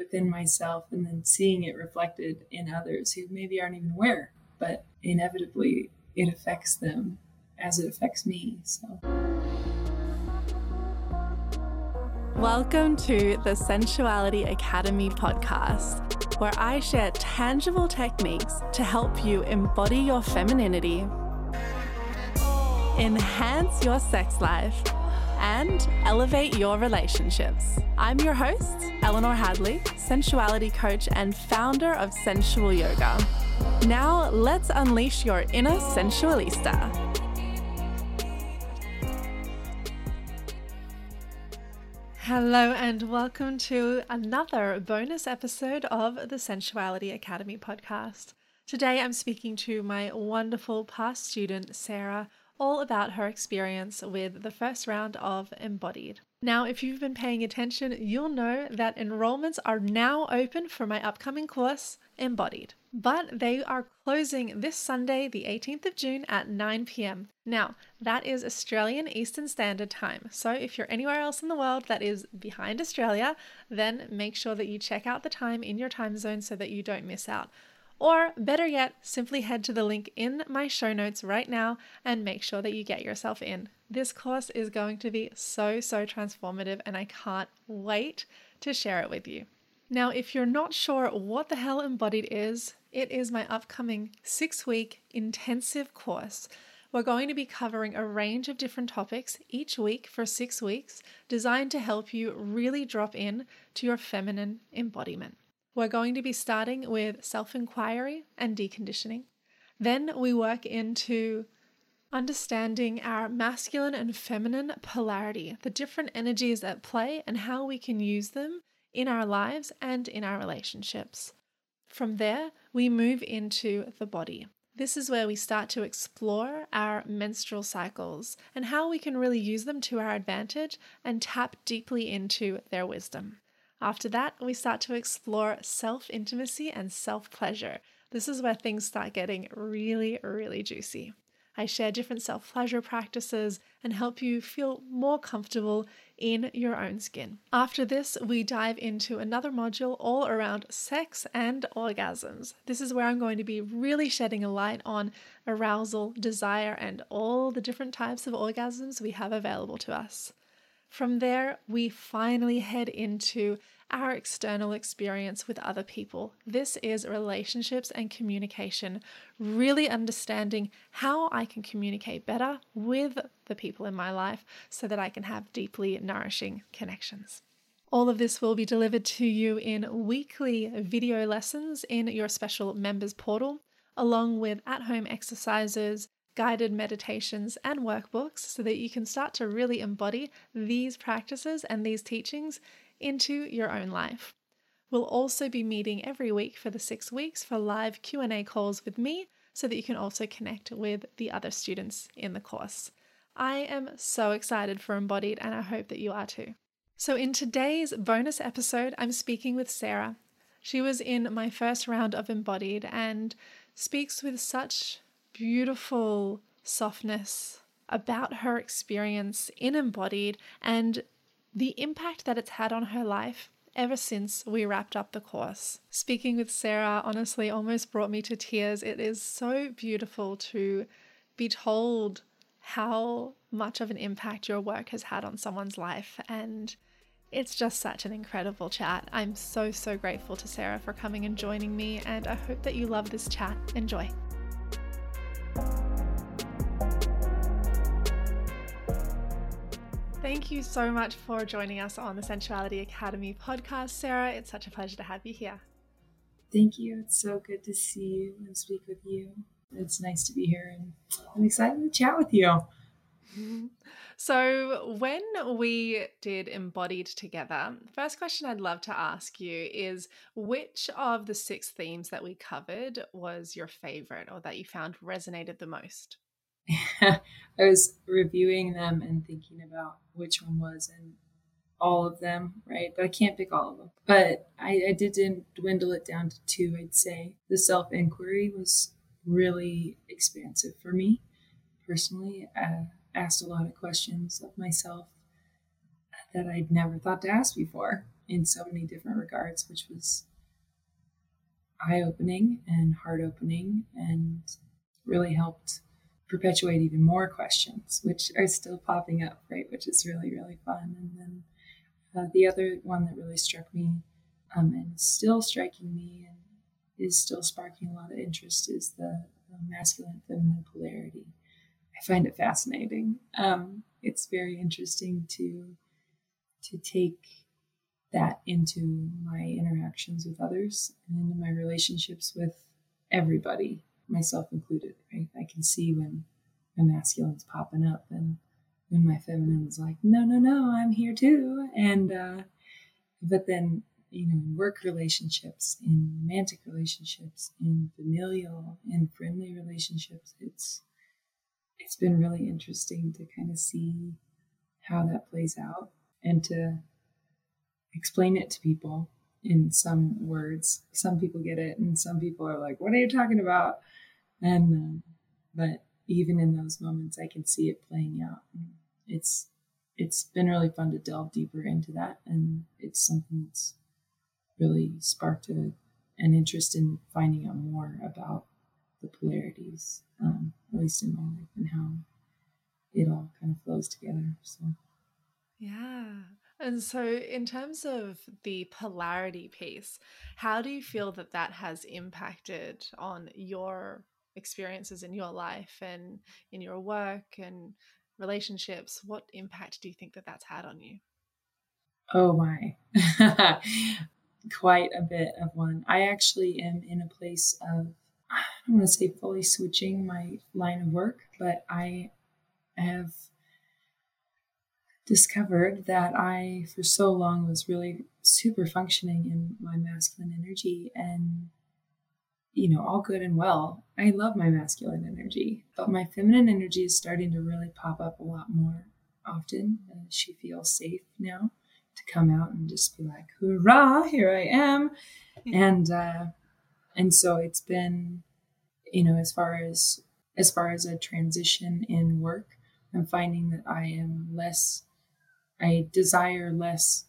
within myself and then seeing it reflected in others who maybe aren't even aware, but inevitably it affects them as it affects me. So. Welcome to the Sensuality Academy podcast, where I share tangible techniques to help you embody your femininity, enhance your sex life, and elevate your relationships. I'm your host, Eleanor Hadley, sensuality coach and founder of Sensual Yoga. Now, let's unleash your inner sensualista. Hello, and welcome to another bonus episode of the Sensuality Academy podcast. Today, I'm speaking to my wonderful past student, Sara, all about her experience with the first round of Embodied. Now, if you've been paying attention, you'll know that enrollments are now open for my upcoming course, Embodied but they are closing this Sunday, the 18th of June at 9 pm. Now, that is Australian Eastern Standard Time. So, if you're anywhere else in the world that is behind Australia, then make sure that you check out the time in your time zone so that you don't miss out. Or, better yet, simply head to the link in my show notes right now and make sure that you get yourself in. This course is going to be so, so transformative, and I can't wait to share it with you. Now, if you're not sure what the hell embodied is, it is my upcoming six week intensive course. We're going to be covering a range of different topics each week for six weeks, designed to help you really drop in to your feminine embodiment. We're going to be starting with self inquiry and deconditioning. Then we work into understanding our masculine and feminine polarity, the different energies at play, and how we can use them in our lives and in our relationships. From there, we move into the body. This is where we start to explore our menstrual cycles and how we can really use them to our advantage and tap deeply into their wisdom. After that, we start to explore self intimacy and self pleasure. This is where things start getting really, really juicy. I share different self pleasure practices and help you feel more comfortable in your own skin. After this, we dive into another module all around sex and orgasms. This is where I'm going to be really shedding a light on arousal, desire, and all the different types of orgasms we have available to us. From there, we finally head into our external experience with other people. This is relationships and communication, really understanding how I can communicate better with the people in my life so that I can have deeply nourishing connections. All of this will be delivered to you in weekly video lessons in your special members portal, along with at home exercises, guided meditations, and workbooks so that you can start to really embody these practices and these teachings into your own life. We'll also be meeting every week for the 6 weeks for live Q&A calls with me so that you can also connect with the other students in the course. I am so excited for Embodied and I hope that you are too. So, in today's bonus episode, I'm speaking with Sara. She was in my first round of Embodied and speaks with such beautiful softness about her experience in Embodied and the impact that it's had on her life ever since we wrapped up the course. Speaking with Sara honestly almost brought me to tears. It is so beautiful to be told how much of an impact your work has had on someone's life and it's just such an incredible chat. I'm so, so grateful to Sara for coming and joining me, and I hope that you love this chat. Enjoy. Thank you so much for joining us on the Sensuality Academy podcast, Sara. It's such a pleasure to have you here. Thank you. It's so good to see you and speak with you. It's nice to be here, and I'm excited to chat with you. So, when we did Embodied together, first question I'd love to ask you is which of the six themes that we covered was your favorite or that you found resonated the most? I was reviewing them and thinking about which one was and all of them, right? But I can't pick all of them. But I, I did dwindle it down to two, I'd say. The self inquiry was really expansive for me personally. I asked a lot of questions of myself that I'd never thought to ask before. in so many different regards, which was eye opening and heart opening and really helped perpetuate even more questions, which are still popping up, right? Which is really, really fun. And then uh, the other one that really struck me um, and is still striking me and is still sparking a lot of interest is the, masculine feminine polarity. I find it fascinating. Um, it's very interesting to to take that into my interactions with others and into my relationships with everybody, myself included. Right? I can see when my masculine's popping up and when my feminine's like, no, no, no, I'm here too. And uh, but then you know, in work relationships, in romantic relationships, in familial and friendly relationships, it's it's been really interesting to kind of see how that plays out and to explain it to people in some words. Some people get it, and some people are like, "What are you talking about?" And um, but even in those moments, I can see it playing out. It's it's been really fun to delve deeper into that, and it's something that's really sparked a, an interest in finding out more about the polarities, um, at least in my life, and how it all kind of flows together. So, yeah. And so, in terms of the polarity piece, how do you feel that that has impacted on your experiences in your life and in your work and relationships? What impact do you think that that's had on you? Oh my, quite a bit of one. I actually am in a place of, I don't want to say fully switching my line of work, but I have discovered that I, for so long, was really super functioning in my masculine energy and, you know, all good and well. I love my masculine energy, but my feminine energy is starting to really pop up a lot more often. Uh, she feels safe now to come out and just be like, "Hurrah! Here I am," and uh, and so it's been, you know, as far as as far as a transition in work, I'm finding that I am less I desire less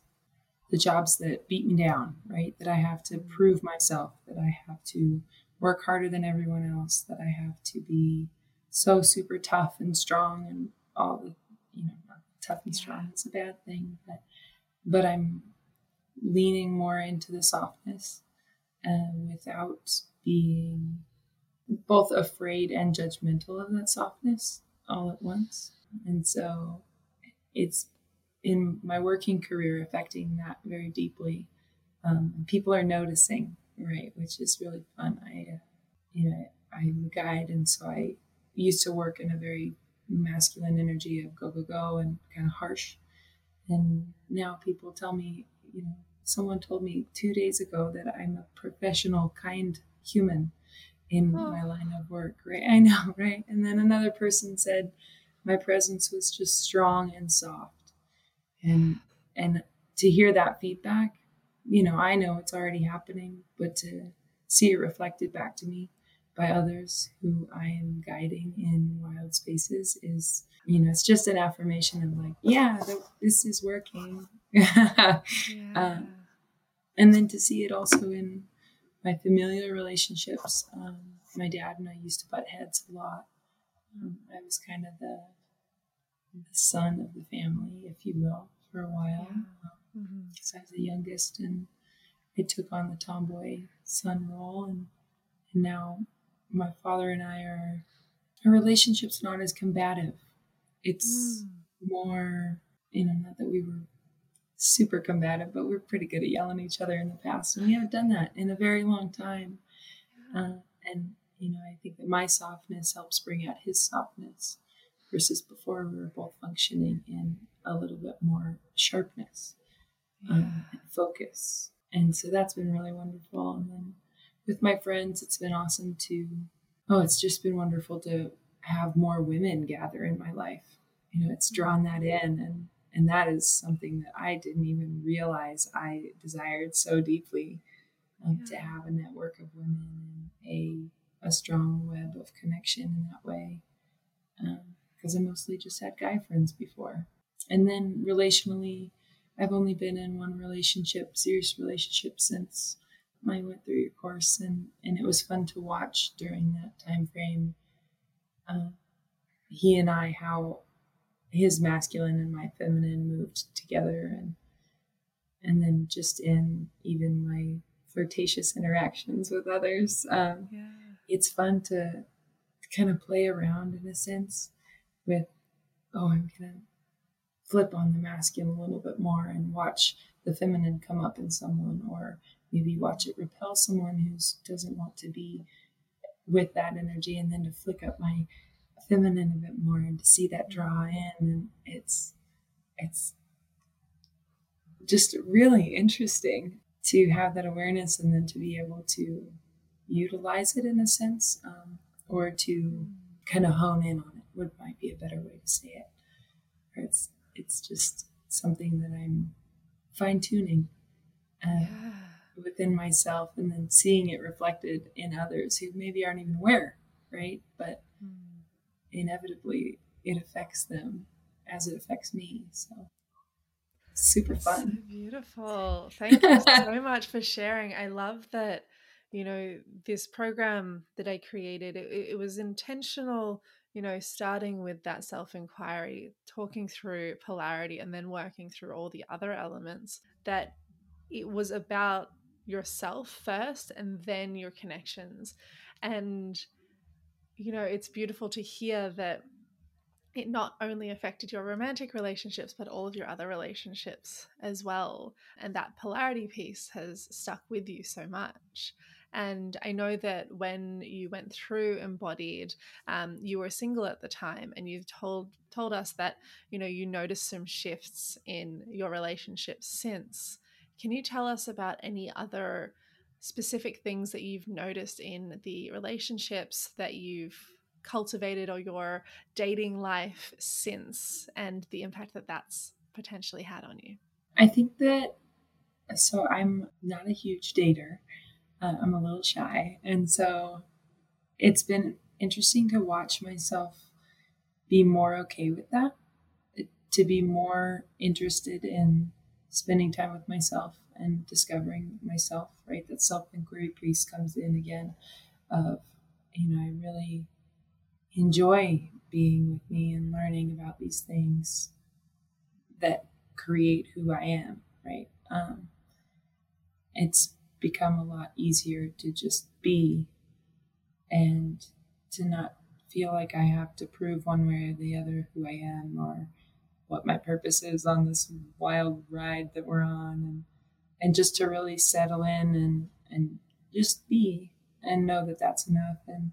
the jobs that beat me down, right? That I have to prove myself, that I have to work harder than everyone else, that I have to be so super tough and strong and all the, you know, tough and strong is a bad thing, but but I'm leaning more into the softness and without being both afraid and judgmental of that softness all at once. And so it's in my working career affecting that very deeply. Um, people are noticing, right, which is really fun. I, uh, you know, I'm a guide, and so I used to work in a very masculine energy of go go go and kind of harsh. And now people tell me, you know, someone told me two days ago that I'm a professional, kind human in oh. my line of work, right? I know, right? And then another person said my presence was just strong and soft and and to hear that feedback you know i know it's already happening but to see it reflected back to me by others who i am guiding in wild spaces is you know it's just an affirmation of like yeah this is working yeah. um, and then to see it also in my familial relationships um, my dad and i used to butt heads a lot um, i was kind of the the son of the family, if you will, for a while. Because yeah. mm-hmm. I was the youngest and I took on the tomboy son role. And, and now my father and I are, our relationship's not as combative. It's mm. more, you know, not that we were super combative, but we're pretty good at yelling at each other in the past. And we haven't done that in a very long time. Uh, and, you know, I think that my softness helps bring out his softness versus before we were both functioning in a little bit more sharpness um, and focus. And so that's been really wonderful. And then with my friends, it's been awesome to, oh, it's just been wonderful to have more women gather in my life. You know, it's drawn that in and and that is something that I didn't even realize I desired so deeply um, yeah. to have a network of women and a a strong web of connection in that way. Um, because I mostly just had guy friends before. And then relationally, I've only been in one relationship, serious relationship, since I went through your course, and and it was fun to watch during that time frame. Uh, he and I, how his masculine and my feminine moved together, and and then just in even my flirtatious interactions with others, um, yeah. it's fun to kind of play around in a sense with, oh, I'm gonna flip on the masculine a little bit more and watch the feminine come up in someone, or maybe watch it repel someone who doesn't want to be with that energy, and then to flick up my feminine a bit more and to see that draw in, and it's it's just really interesting to have that awareness and then to be able to utilize it in a sense um, or to kind of hone in on it would might be a better way to say it or it's it's just something that i'm fine-tuning uh, yeah. within myself and then seeing it reflected in others who maybe aren't even aware right but mm. inevitably it affects them as it affects me so super fun. So beautiful. Thank you so much for sharing. I love that, you know, this program that I created, it, it was intentional, you know, starting with that self inquiry, talking through polarity, and then working through all the other elements, that it was about yourself first and then your connections. And, you know, it's beautiful to hear that it not only affected your romantic relationships, but all of your other relationships as well. And that polarity piece has stuck with you so much. And I know that when you went through embodied, um, you were single at the time, and you've told told us that you know you noticed some shifts in your relationships since. Can you tell us about any other specific things that you've noticed in the relationships that you've cultivated or your dating life since and the impact that that's potentially had on you? I think that so I'm not a huge dater. Uh, I'm a little shy. And so it's been interesting to watch myself be more okay with that, to be more interested in spending time with myself and discovering myself, right? That self inquiry piece comes in again of, you know, I really enjoy being with me and learning about these things that create who I am, right? Um, it's become a lot easier to just be and to not feel like I have to prove one way or the other who I am or what my purpose is on this wild ride that we're on and and just to really settle in and and just be and know that that's enough and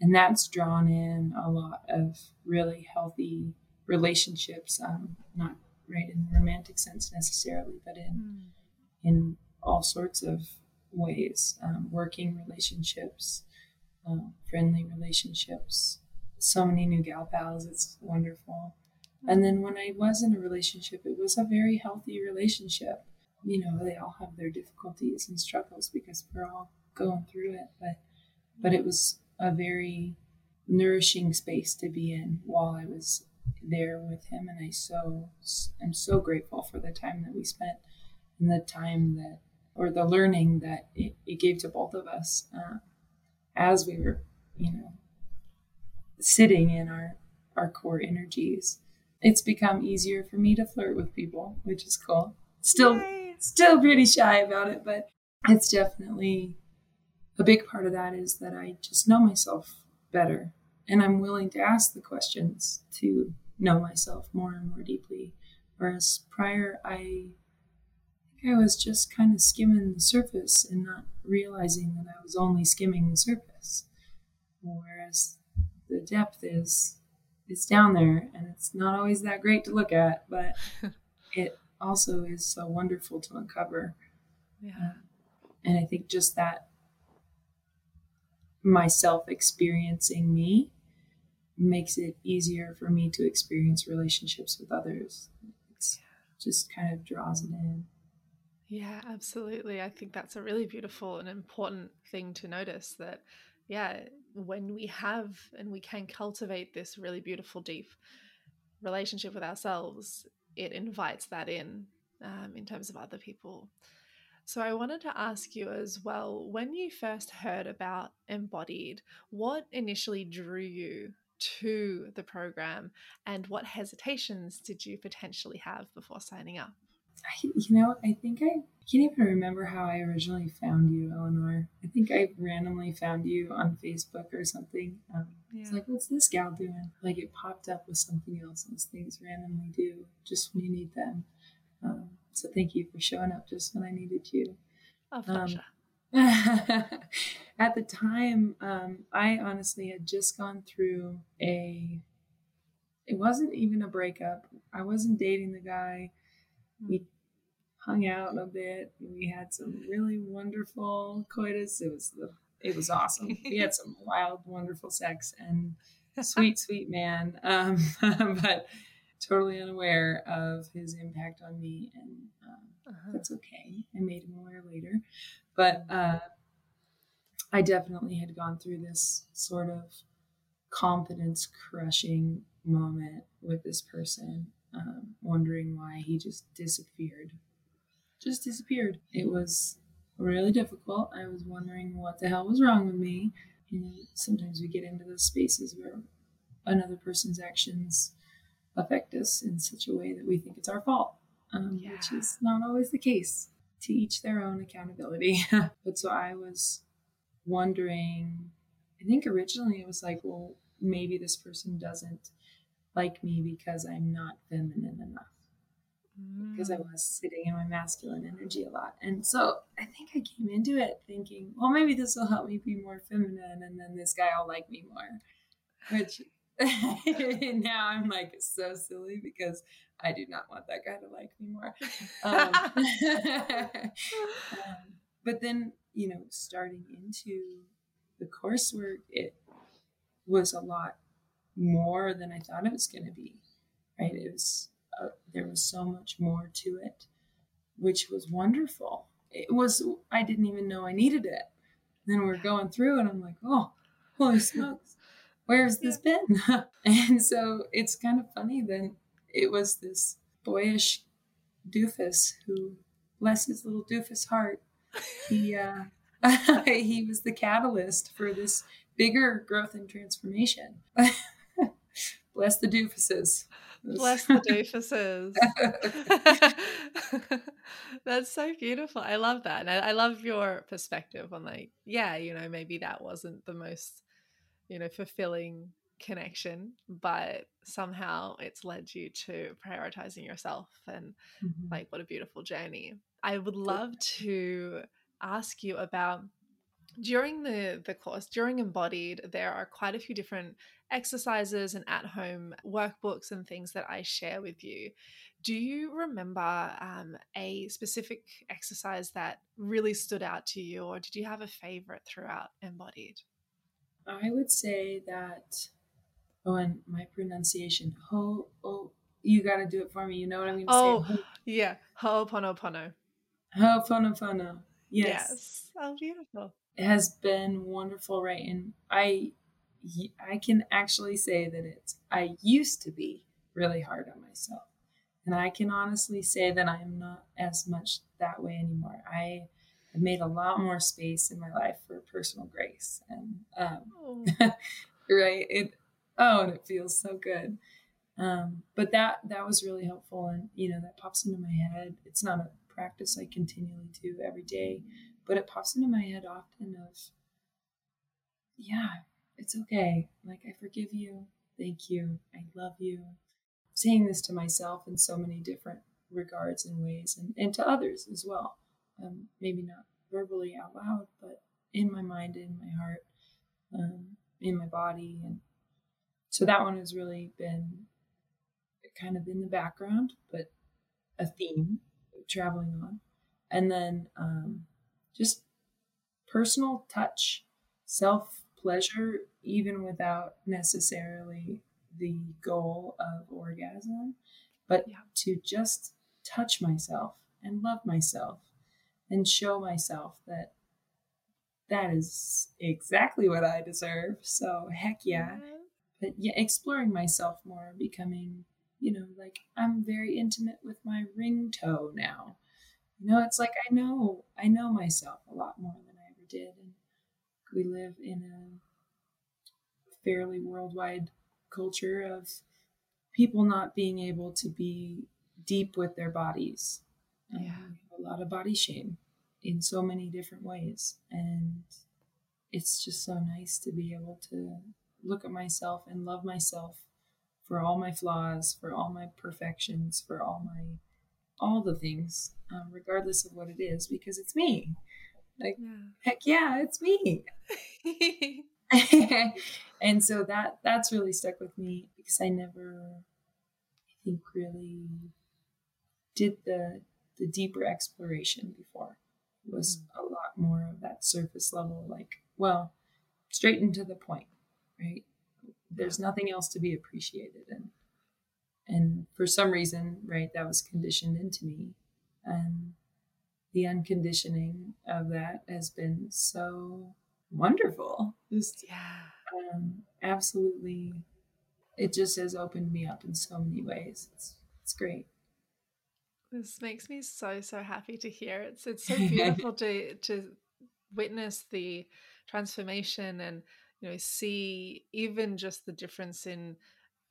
and that's drawn in a lot of really healthy relationships um, not right in the romantic sense necessarily but in mm. in all sorts of ways um, working relationships um, friendly relationships so many new gal pals it's wonderful and then when i was in a relationship it was a very healthy relationship you know they all have their difficulties and struggles because we're all going through it but but it was a very nourishing space to be in while I was there with him. And I so am so grateful for the time that we spent and the time that, or the learning that it, it gave to both of us uh, as we were, you know, sitting in our, our core energies. It's become easier for me to flirt with people, which is cool. Still, Yay. still pretty shy about it, but it's definitely a big part of that is that I just know myself better and I'm willing to ask the questions to know myself more and more deeply. Whereas prior, I I was just kind of skimming the surface and not realizing that I was only skimming the surface. Whereas the depth is it's down there and it's not always that great to look at, but it also is so wonderful to uncover. Yeah. Uh, and I think just that myself experiencing me makes it easier for me to experience relationships with others. It's just kind of draws it in. Yeah, absolutely. I think that's a really beautiful and important thing to notice that, yeah, when we have and we can cultivate this really beautiful, deep relationship with ourselves, it invites that in um, in terms of other people. So I wanted to ask you as well when you first heard about Embodied, what initially drew you to the program and what hesitations did you potentially have before signing up? I, you know, I think I, can't even remember how I originally found you, Eleanor. I think I randomly found you on Facebook or something. Um, yeah. It's like, what's this gal doing? Like it popped up with something else. Those things randomly do just when you need them. Um, so thank you for showing up just when I needed you. Oh, pleasure. Um, at the time, um, I honestly had just gone through a. It wasn't even a breakup. I wasn't dating the guy. We hung out a bit. We had some really wonderful coitus. It was the it was awesome. we had some wild, wonderful sex and sweet, sweet man. Um, but totally unaware of his impact on me, and um, uh-huh. that's okay. I made him aware later, but uh, I definitely had gone through this sort of confidence crushing moment with this person, um, wondering why he just disappeared. Just disappeared. It was really difficult. I was wondering what the hell was wrong with me. You know, sometimes we get into those spaces where another person's actions affect us in such a way that we think it's our fault, um, yeah. which is not always the case. To each their own accountability. but so I was wondering, I think originally it was like, well, maybe this person doesn't like me because I'm not feminine enough. Mm. Because I mm. was sitting in my masculine energy a lot. And so I think I came into it thinking, well, maybe this will help me be more feminine and then this guy will like me more. Which now I'm like so silly because I do not want that guy to like me more. Um, um, but then, you know, starting into the coursework, it was a lot more than I thought it was going to be. Right? It was uh, there was so much more to it, which was wonderful. It was I didn't even know I needed it. then we're going through, and I'm like, oh, holy smokes! where's this been? and so it's kind of funny then it was this boyish doofus who, bless his little doofus heart, he uh, he was the catalyst for this bigger growth and transformation. Bless the doofuses. Bless the doofuses. That's so beautiful. I love that. And I, I love your perspective on like, yeah, you know, maybe that wasn't the most you know, fulfilling connection, but somehow it's led you to prioritizing yourself and mm-hmm. like what a beautiful journey. I would love to ask you about during the the course during embodied there are quite a few different exercises and at home workbooks and things that i share with you do you remember um, a specific exercise that really stood out to you or did you have a favorite throughout embodied I would say that, oh, and my pronunciation, ho, oh, you got to do it for me. You know what I'm to oh, say? Oh, yeah. Ho'oponopono. Ho'oponopono. Yes. Yes. Oh, beautiful. It has been wonderful, right? And I, I can actually say that it's, I used to be really hard on myself. And I can honestly say that I am not as much that way anymore. I, I've made a lot more space in my life for personal grace and um, oh. right it oh and it feels so good um, but that that was really helpful and you know that pops into my head it's not a practice i continually do every day but it pops into my head often of yeah it's okay. Like i forgive you. Thank you. I love you. Saying this to myself in so many different regards and ways and, and to others as well. Um, maybe not verbally out loud, but in my mind, in my heart, um, in my body. And so that one has really been kind of in the background, but a theme traveling on. And then um, just personal touch, self pleasure, even without necessarily the goal of orgasm, but yeah. to just touch myself and love myself and show myself that that is exactly what I deserve. So heck yeah. Mm-hmm. But yeah, exploring myself more, becoming you know, like I'm very intimate with my ring toe now. You know, it's like I know I know myself a lot more than I ever did, and we live in a fairly worldwide culture of people not being able to be deep with their bodies. Yeah. Um, a lot of body shame in so many different ways. And it's just so nice to be able to look at myself and love myself for all my flaws, for all my perfections, for all my all the things, um, regardless of what it is, because it's me. Like, Yeah. heck yeah, it's me. and so that that's really stuck with me because I never, I think, really did the the deeper exploration before. It was a lot more of that surface level, like, well, straight into the point, right? There's nothing else to be appreciated, and and for some reason, right, that was conditioned into me, and the unconditioning of that has been so wonderful. Just yeah. um, absolutely, it just has opened me up in so many ways. It's it's great. This makes me so so happy to hear. It's it's so beautiful to to witness the transformation and you know see even just the difference in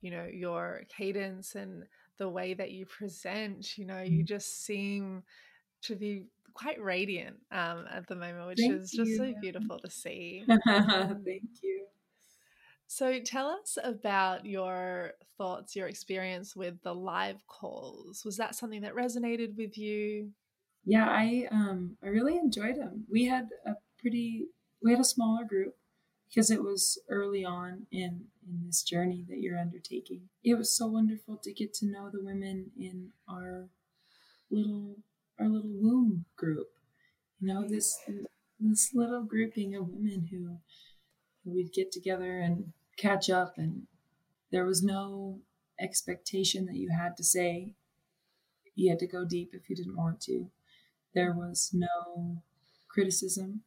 you know your cadence and the way that you present. You know, you just seem to be quite radiant um, at the moment, which Thank is just so beautiful to see. Thank you. So tell us about your thoughts, your experience with the live calls. Was that something that resonated with you? Yeah, I um I really enjoyed them. We had a pretty we had a smaller group because it was early on in in this journey that you're undertaking. It was so wonderful to get to know the women in our little our little womb group. You know, this this little grouping of women who we'd get together and catch up and there was no expectation that you had to say you had to go deep if you didn't want to there was no criticism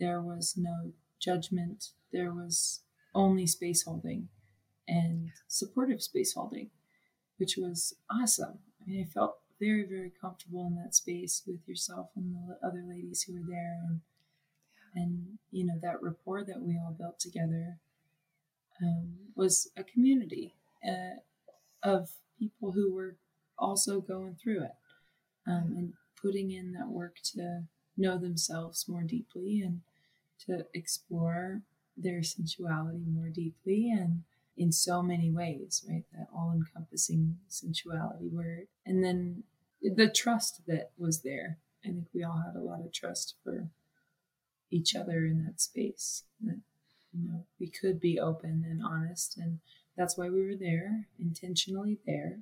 there was no judgment there was only space holding and supportive space holding which was awesome. I mean i felt very very comfortable in that space with yourself and the other ladies who were there and and you know that rapport that we all built together um, was a community uh, of people who were also going through it um, and putting in that work to know themselves more deeply and to explore their sensuality more deeply and in so many ways right? That all-encompassing sensuality word. And then the trust that was there. I think we all had a lot of trust for each other in that space. That you know we could be open and honest and that's why we were there intentionally there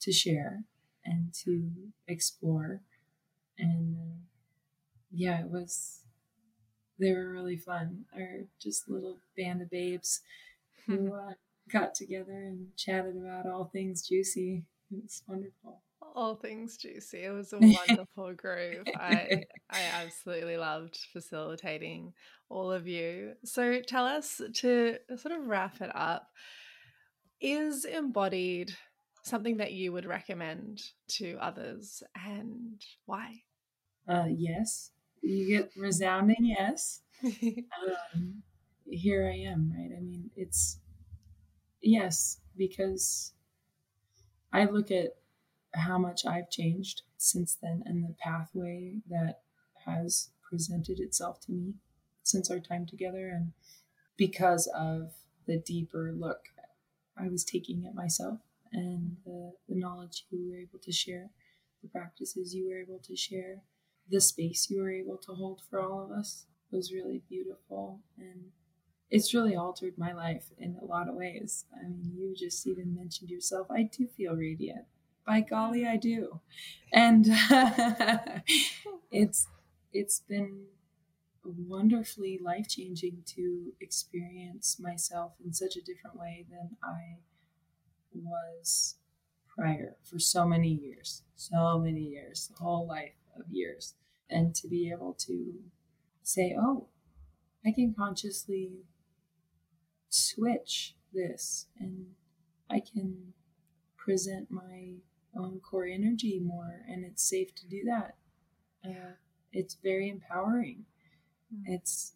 to share and to explore. And uh, yeah it was they were really fun our just little band of babes who uh, got together and chatted about all things juicy it was wonderful All things juicy. It was a wonderful group. I I absolutely loved facilitating all of you. So tell us to sort of wrap it up. Is embodied something that you would recommend to others and why? uh, yes you get resounding yes um, here I am, right? I mean, it's yes, because I look at how much I've changed since then and the pathway that has presented itself to me since our time together, and because of the deeper look I was taking at myself and the, the knowledge you were able to share, the practices you were able to share, the space you were able to hold for all of us was really beautiful and it's really altered my life in a lot of ways. I mean, you just even mentioned yourself. I do feel radiant. By golly, I do. And it's it's been wonderfully life-changing to experience myself in such a different way than I was prior for so many years. So many years, the whole life of years. And to be able to say, "Oh, I can consciously switch this and I can present my own core energy more, and it's safe to do that. Uh, it's very empowering. Mm. It's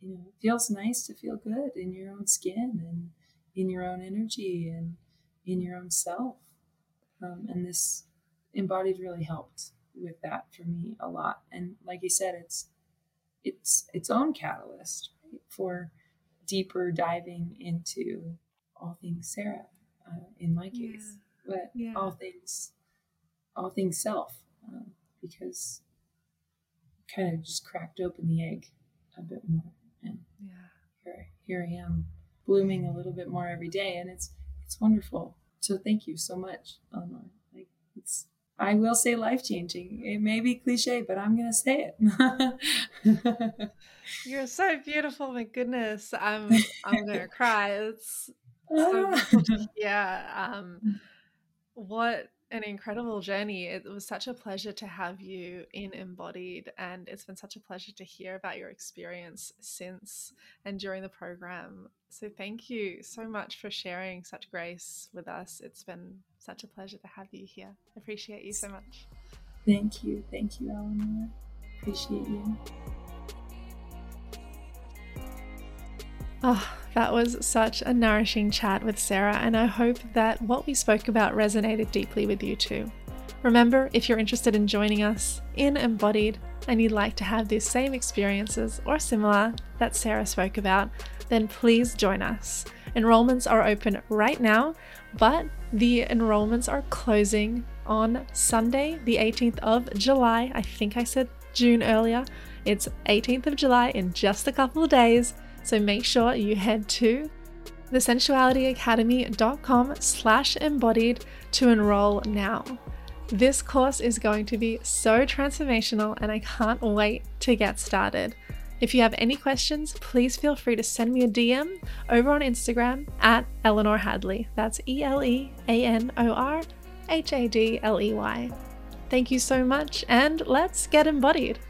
you know, it feels nice to feel good in your own skin and in your own energy and in your own self. Um, and this embodied really helped with that for me a lot. And like you said, it's it's its own catalyst right, for deeper diving into all things Sara, uh, in my case, yeah. but yeah. all things, all things self, um, because kind of just cracked open the egg a bit more, and yeah, here, here I am, blooming a little bit more every day, and it's it's wonderful. So thank you so much, Eleanor. I will say life changing. It may be cliche, but I'm gonna say it. You're so beautiful, my goodness. I'm I'm gonna cry. It's so yeah. Um what an incredible journey. It was such a pleasure to have you in Embodied, and it's been such a pleasure to hear about your experience since and during the program. So, thank you so much for sharing such grace with us. It's been such a pleasure to have you here. Appreciate you so much. Thank you. Thank you, Eleanor. Appreciate you. Oh, that was such a nourishing chat with Sara, and I hope that what we spoke about resonated deeply with you too. Remember, if you're interested in joining us in Embodied and you'd like to have these same experiences or similar that Sara spoke about, then please join us. Enrollments are open right now, but the enrollments are closing on Sunday, the 18th of July. I think I said June earlier. It's 18th of July in just a couple of days. So make sure you head to thesensualityacademy.com slash embodied to enroll now. This course is going to be so transformational and I can't wait to get started. If you have any questions, please feel free to send me a DM over on Instagram at Eleanor Hadley. That's E L E A N O R H A D L E Y. Thank you so much, and let's get embodied.